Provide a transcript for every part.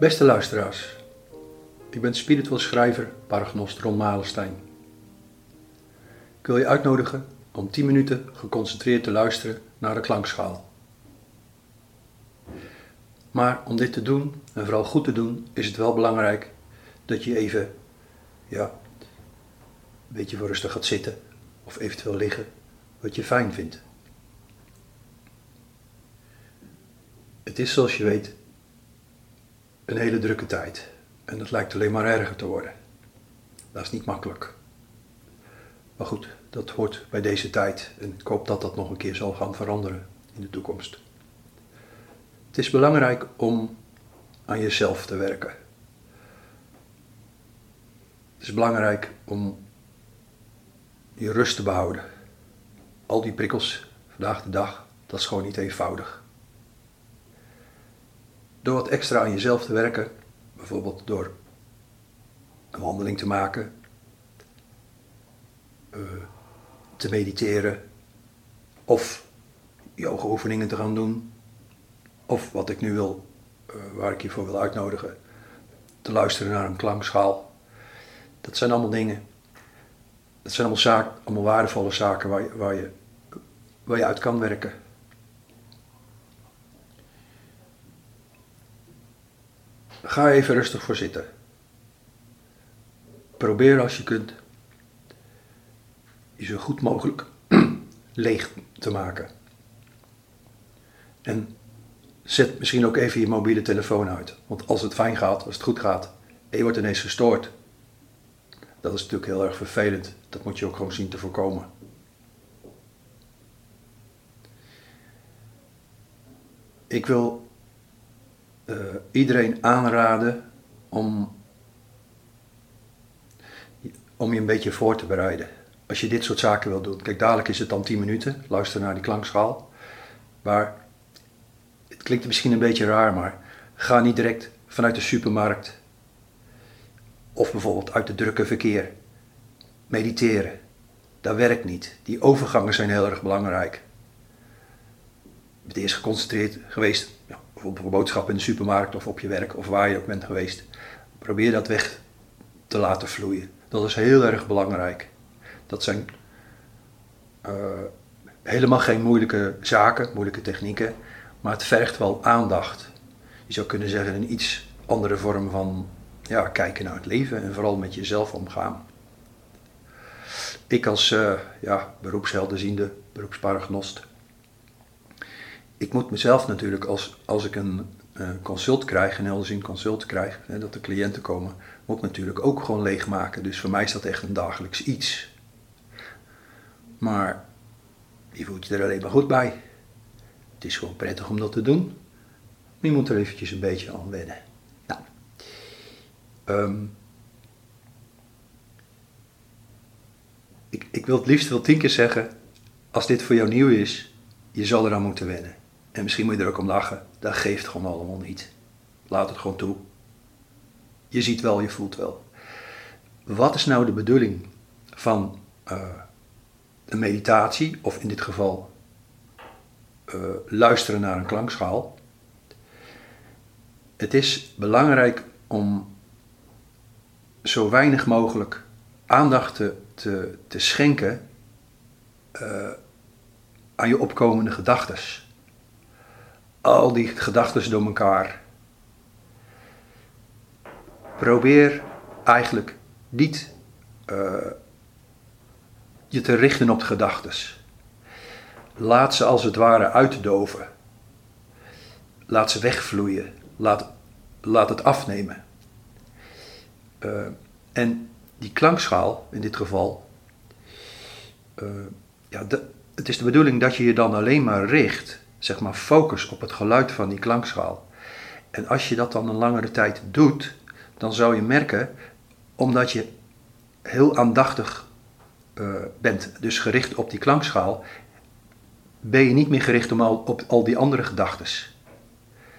Beste luisteraars, ik ben spiritueel schrijver, paragnost Ron Malenstein. Ik wil je uitnodigen om 10 minuten geconcentreerd te luisteren naar de klankschaal. Maar om dit te doen, en vooral goed te doen, is het wel belangrijk dat je even, ja, een beetje voor rustig gaat zitten of eventueel liggen, wat je fijn vindt. Het is zoals je weet een hele drukke tijd en het lijkt alleen maar erger te worden. Dat is niet makkelijk. Maar goed, dat hoort bij deze tijd en ik hoop dat dat nog een keer zal gaan veranderen in de toekomst. Het is belangrijk om aan jezelf te werken. Het is belangrijk om je rust te behouden. Al die prikkels vandaag de dag, dat is gewoon niet eenvoudig. Door wat extra aan jezelf te werken, bijvoorbeeld door een wandeling te maken, uh, te mediteren of yoga-oefeningen te gaan doen, of wat ik nu wil, uh, waar ik je voor wil uitnodigen, te luisteren naar een klankschaal. Dat zijn allemaal dingen, dat zijn allemaal, zaken, allemaal waardevolle zaken waar je, waar, je, waar je uit kan werken. Ga even rustig voor zitten. Probeer als je kunt je zo goed mogelijk leeg te maken. En zet misschien ook even je mobiele telefoon uit. Want als het fijn gaat, als het goed gaat, je wordt ineens gestoord, dat is natuurlijk heel erg vervelend. Dat moet je ook gewoon zien te voorkomen. Ik wil uh, iedereen aanraden om, om je een beetje voor te bereiden. Als je dit soort zaken wil doen. Kijk, dadelijk is het dan 10 minuten. Luister naar die klankschaal. Maar het klinkt misschien een beetje raar, maar ga niet direct vanuit de supermarkt of bijvoorbeeld uit de drukke verkeer mediteren. Dat werkt niet. Die overgangen zijn heel erg belangrijk. Bent eerst geconcentreerd geweest bijvoorbeeld voor boodschappen in de supermarkt of op je werk of waar je ook bent geweest. Probeer dat weg te laten vloeien. Dat is heel erg belangrijk. Dat zijn uh, helemaal geen moeilijke zaken, moeilijke technieken, maar het vergt wel aandacht. Je zou kunnen zeggen een iets andere vorm van ja, kijken naar het leven en vooral met jezelf omgaan. Ik als uh, ja, beroepsparagnost, ik moet mezelf natuurlijk, als, als ik een uh, consult krijg, een helderzien consult krijg, hè, dat de cliënten komen, moet ik natuurlijk ook gewoon leegmaken. Dus voor mij is dat echt een dagelijks iets. Maar je voelt je er alleen maar goed bij. Het is gewoon prettig om dat te doen. Maar je moet er eventjes een beetje aan wennen. Nou, um, ik, ik wil het liefst wel tien keer zeggen, als dit voor jou nieuw is, je zal eraan moeten wennen. En misschien moet je er ook om lachen. Dat geeft gewoon allemaal niet. Laat het gewoon toe. Je ziet wel, je voelt wel. Wat is nou de bedoeling van uh, een meditatie, of in dit geval uh, luisteren naar een klankschaal? Het is belangrijk om zo weinig mogelijk aandacht te, te, schenken uh, aan je opkomende gedachten al die gedachten door elkaar. Probeer eigenlijk niet uh, je te richten op de gedachten. Laat ze als het ware uitdoven. Laat ze wegvloeien. Laat, laat het afnemen. Uh, en die klankschaal, in dit geval, uh, ja, de, het is de bedoeling dat je je dan alleen maar richt zeg maar, focus op het geluid van die klankschaal. En als je dat dan een langere tijd doet, dan zou je merken, omdat je heel aandachtig uh, bent, dus gericht op die klankschaal, ben je niet meer gericht op al die andere gedachten.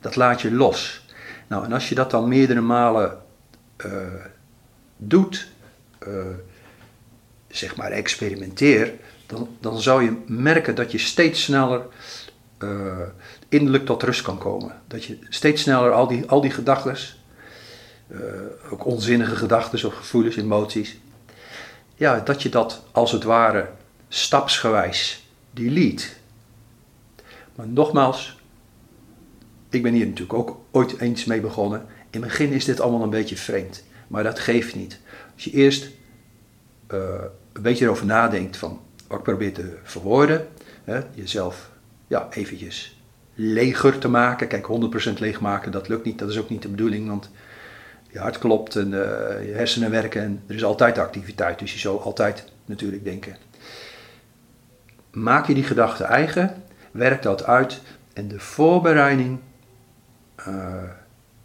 Dat laat je los. Nou, en als je dat dan meerdere malen uh, doet, uh, zeg maar experimenteer, dan, dan zou je merken dat je steeds sneller uh, innerlijk tot rust kan komen. Dat je steeds sneller al die, al die gedachten eh, ook onzinnige gedachten of gevoelens, emoties. Ja, dat je dat als het ware stapsgewijs delete. Maar nogmaals, ik ben hier natuurlijk ook ooit eens mee begonnen. In het begin is dit allemaal een beetje vreemd, maar dat geeft niet. Als je eerst uh, een beetje erover nadenkt van wat ik probeer te verwoorden, hè, jezelf ja, eventjes leger te maken. Kijk, 100% leegmaken, dat lukt niet, dat is ook niet de bedoeling, want je hart klopt en uh, je hersenen werken en er is altijd activiteit, dus je zal altijd natuurlijk denken. Maak je die gedachte eigen, werk dat uit en de voorbereiding uh,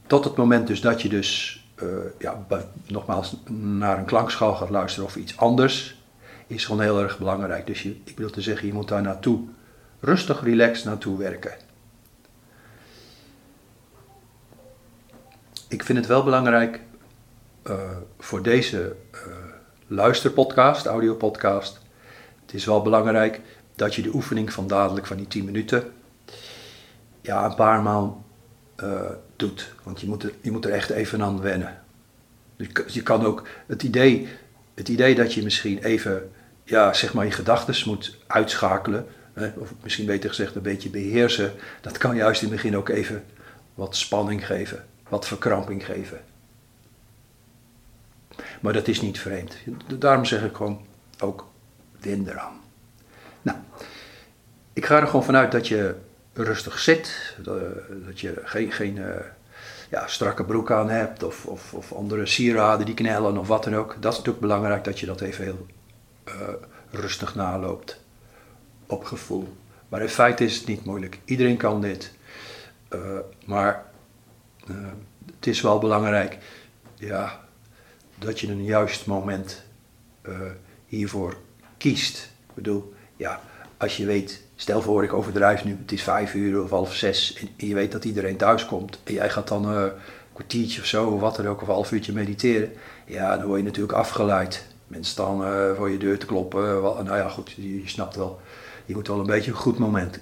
tot het moment dus dat je dus uh, ja, nogmaals naar een klankschaal gaat luisteren of iets anders, is gewoon heel erg belangrijk. Dus je, ik wil te zeggen, je moet daar naartoe rustig, relaxed naartoe werken. Ik vind het wel belangrijk uh, voor deze uh, luisterpodcast, audiopodcast. Het is wel belangrijk dat je de oefening van dadelijk van die 10 minuten ja, een paar maal uh, doet. Want je moet, er, je moet er echt even aan wennen. Dus je kan ook het idee, het idee dat je misschien even ja, zeg maar je gedachten moet uitschakelen, of misschien beter gezegd een beetje beheersen, dat kan juist in het begin ook even wat spanning geven, wat verkramping geven. Maar dat is niet vreemd. Daarom zeg ik gewoon ook win eraan. Nou, ik ga er gewoon vanuit dat je rustig zit, dat je geen, geen uh, ja, strakke broek aan hebt of, of, of, andere sieraden die knellen of wat dan ook. Dat is natuurlijk belangrijk dat je dat even heel uh, rustig naloopt op gevoel. Maar in feite is het niet moeilijk. Iedereen kan dit. Uh, maar het is wel belangrijk ja, dat je een juist moment hiervoor kiest. Ik bedoel, ja, als je weet Stel voor, ik overdrijf nu, het is vijf uur of half zes en je weet dat iedereen thuis komt en jij gaat dan een kwartiertje of zo, of wat dan ook, of een half uurtje mediteren. Ja, dan word je natuurlijk afgeleid. Mensen staan voor je deur te kloppen. nou ja, goed, je, je, snapt wel. Je moet wel een beetje een goed moment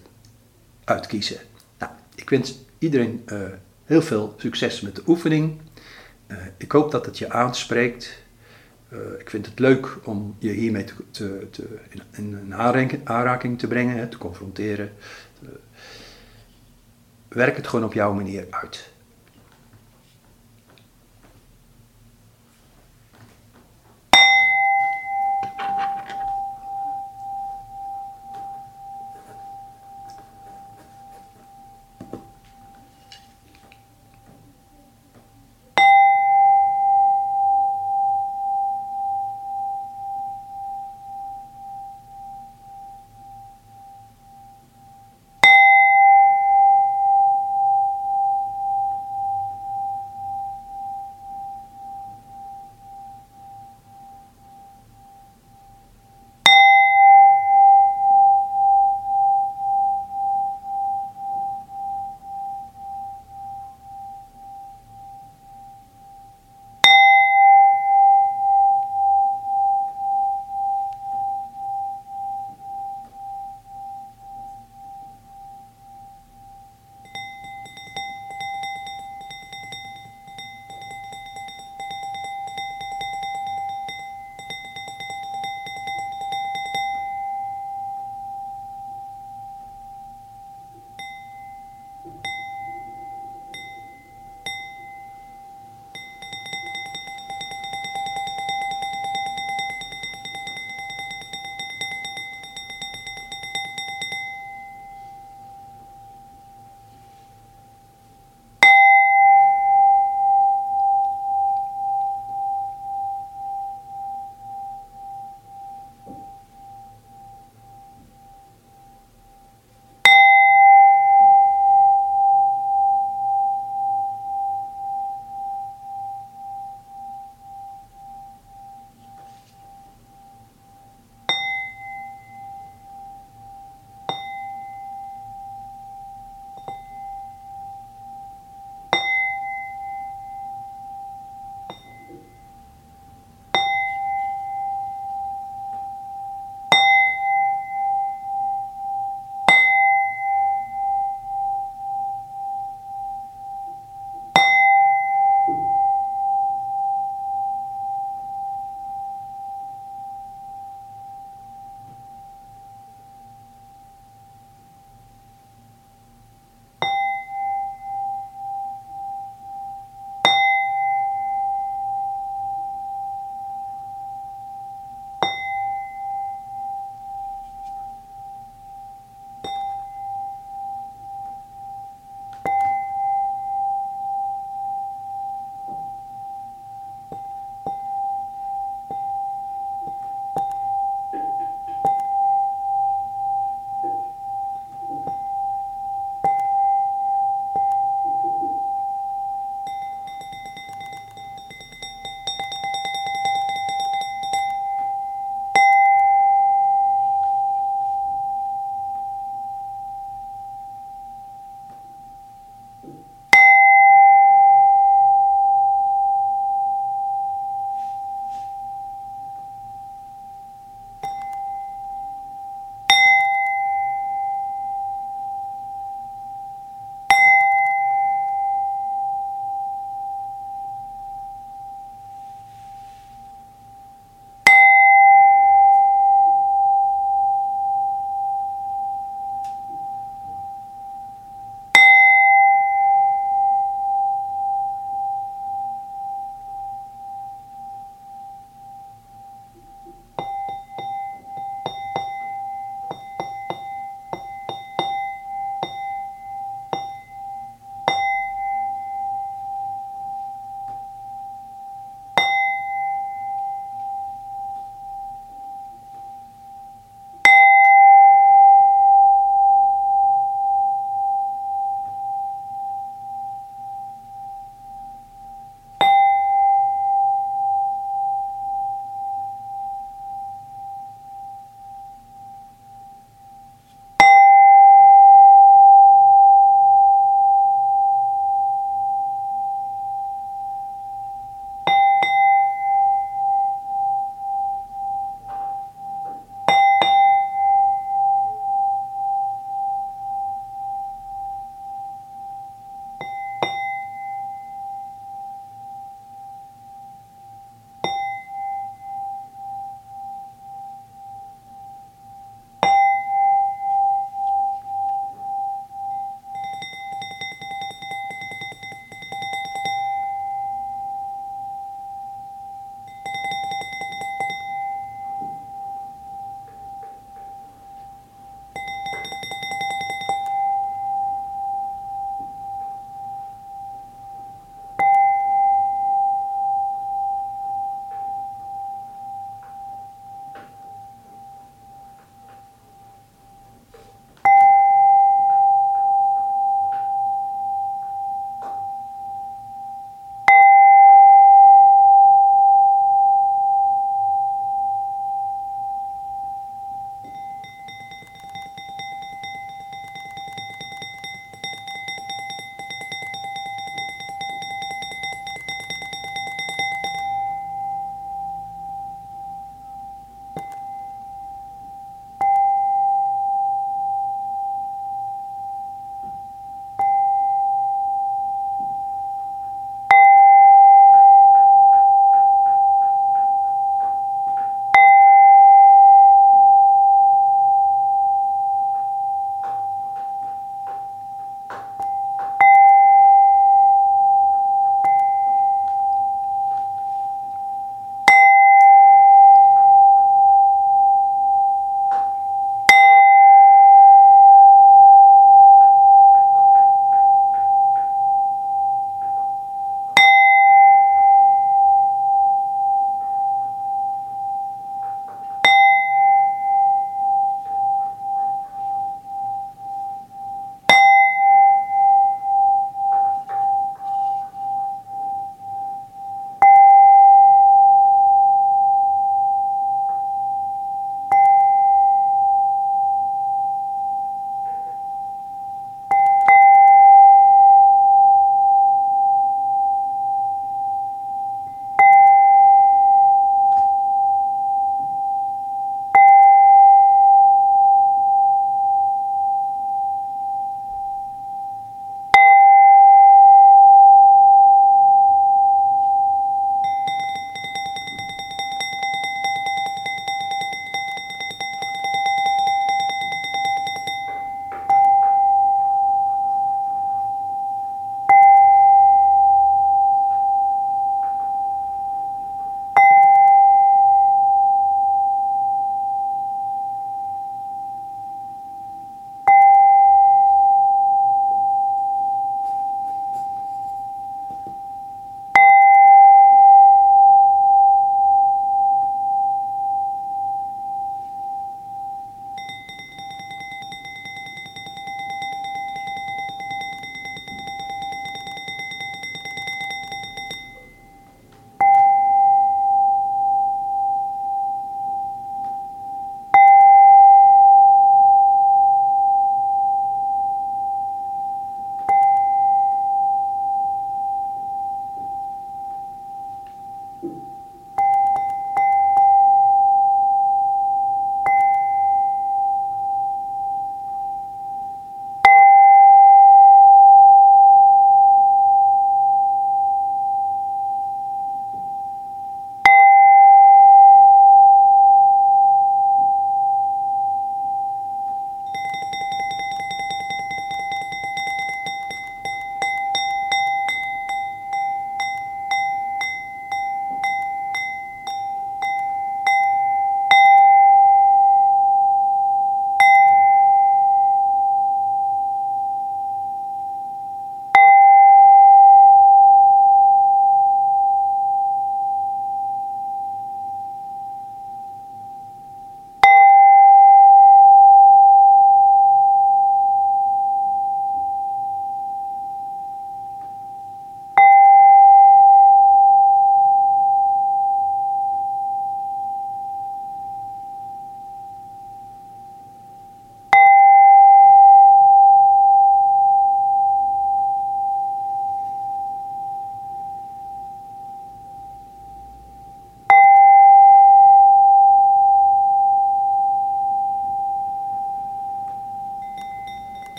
uitkiezen. Nou, ik wens iedereen uh, heel veel succes met de oefening. Uh, ik hoop dat het je aanspreekt. Uh, ik vind het leuk om je hiermee te, te, in, in aanraking te brengen, te confronteren. Werk het gewoon op jouw manier uit.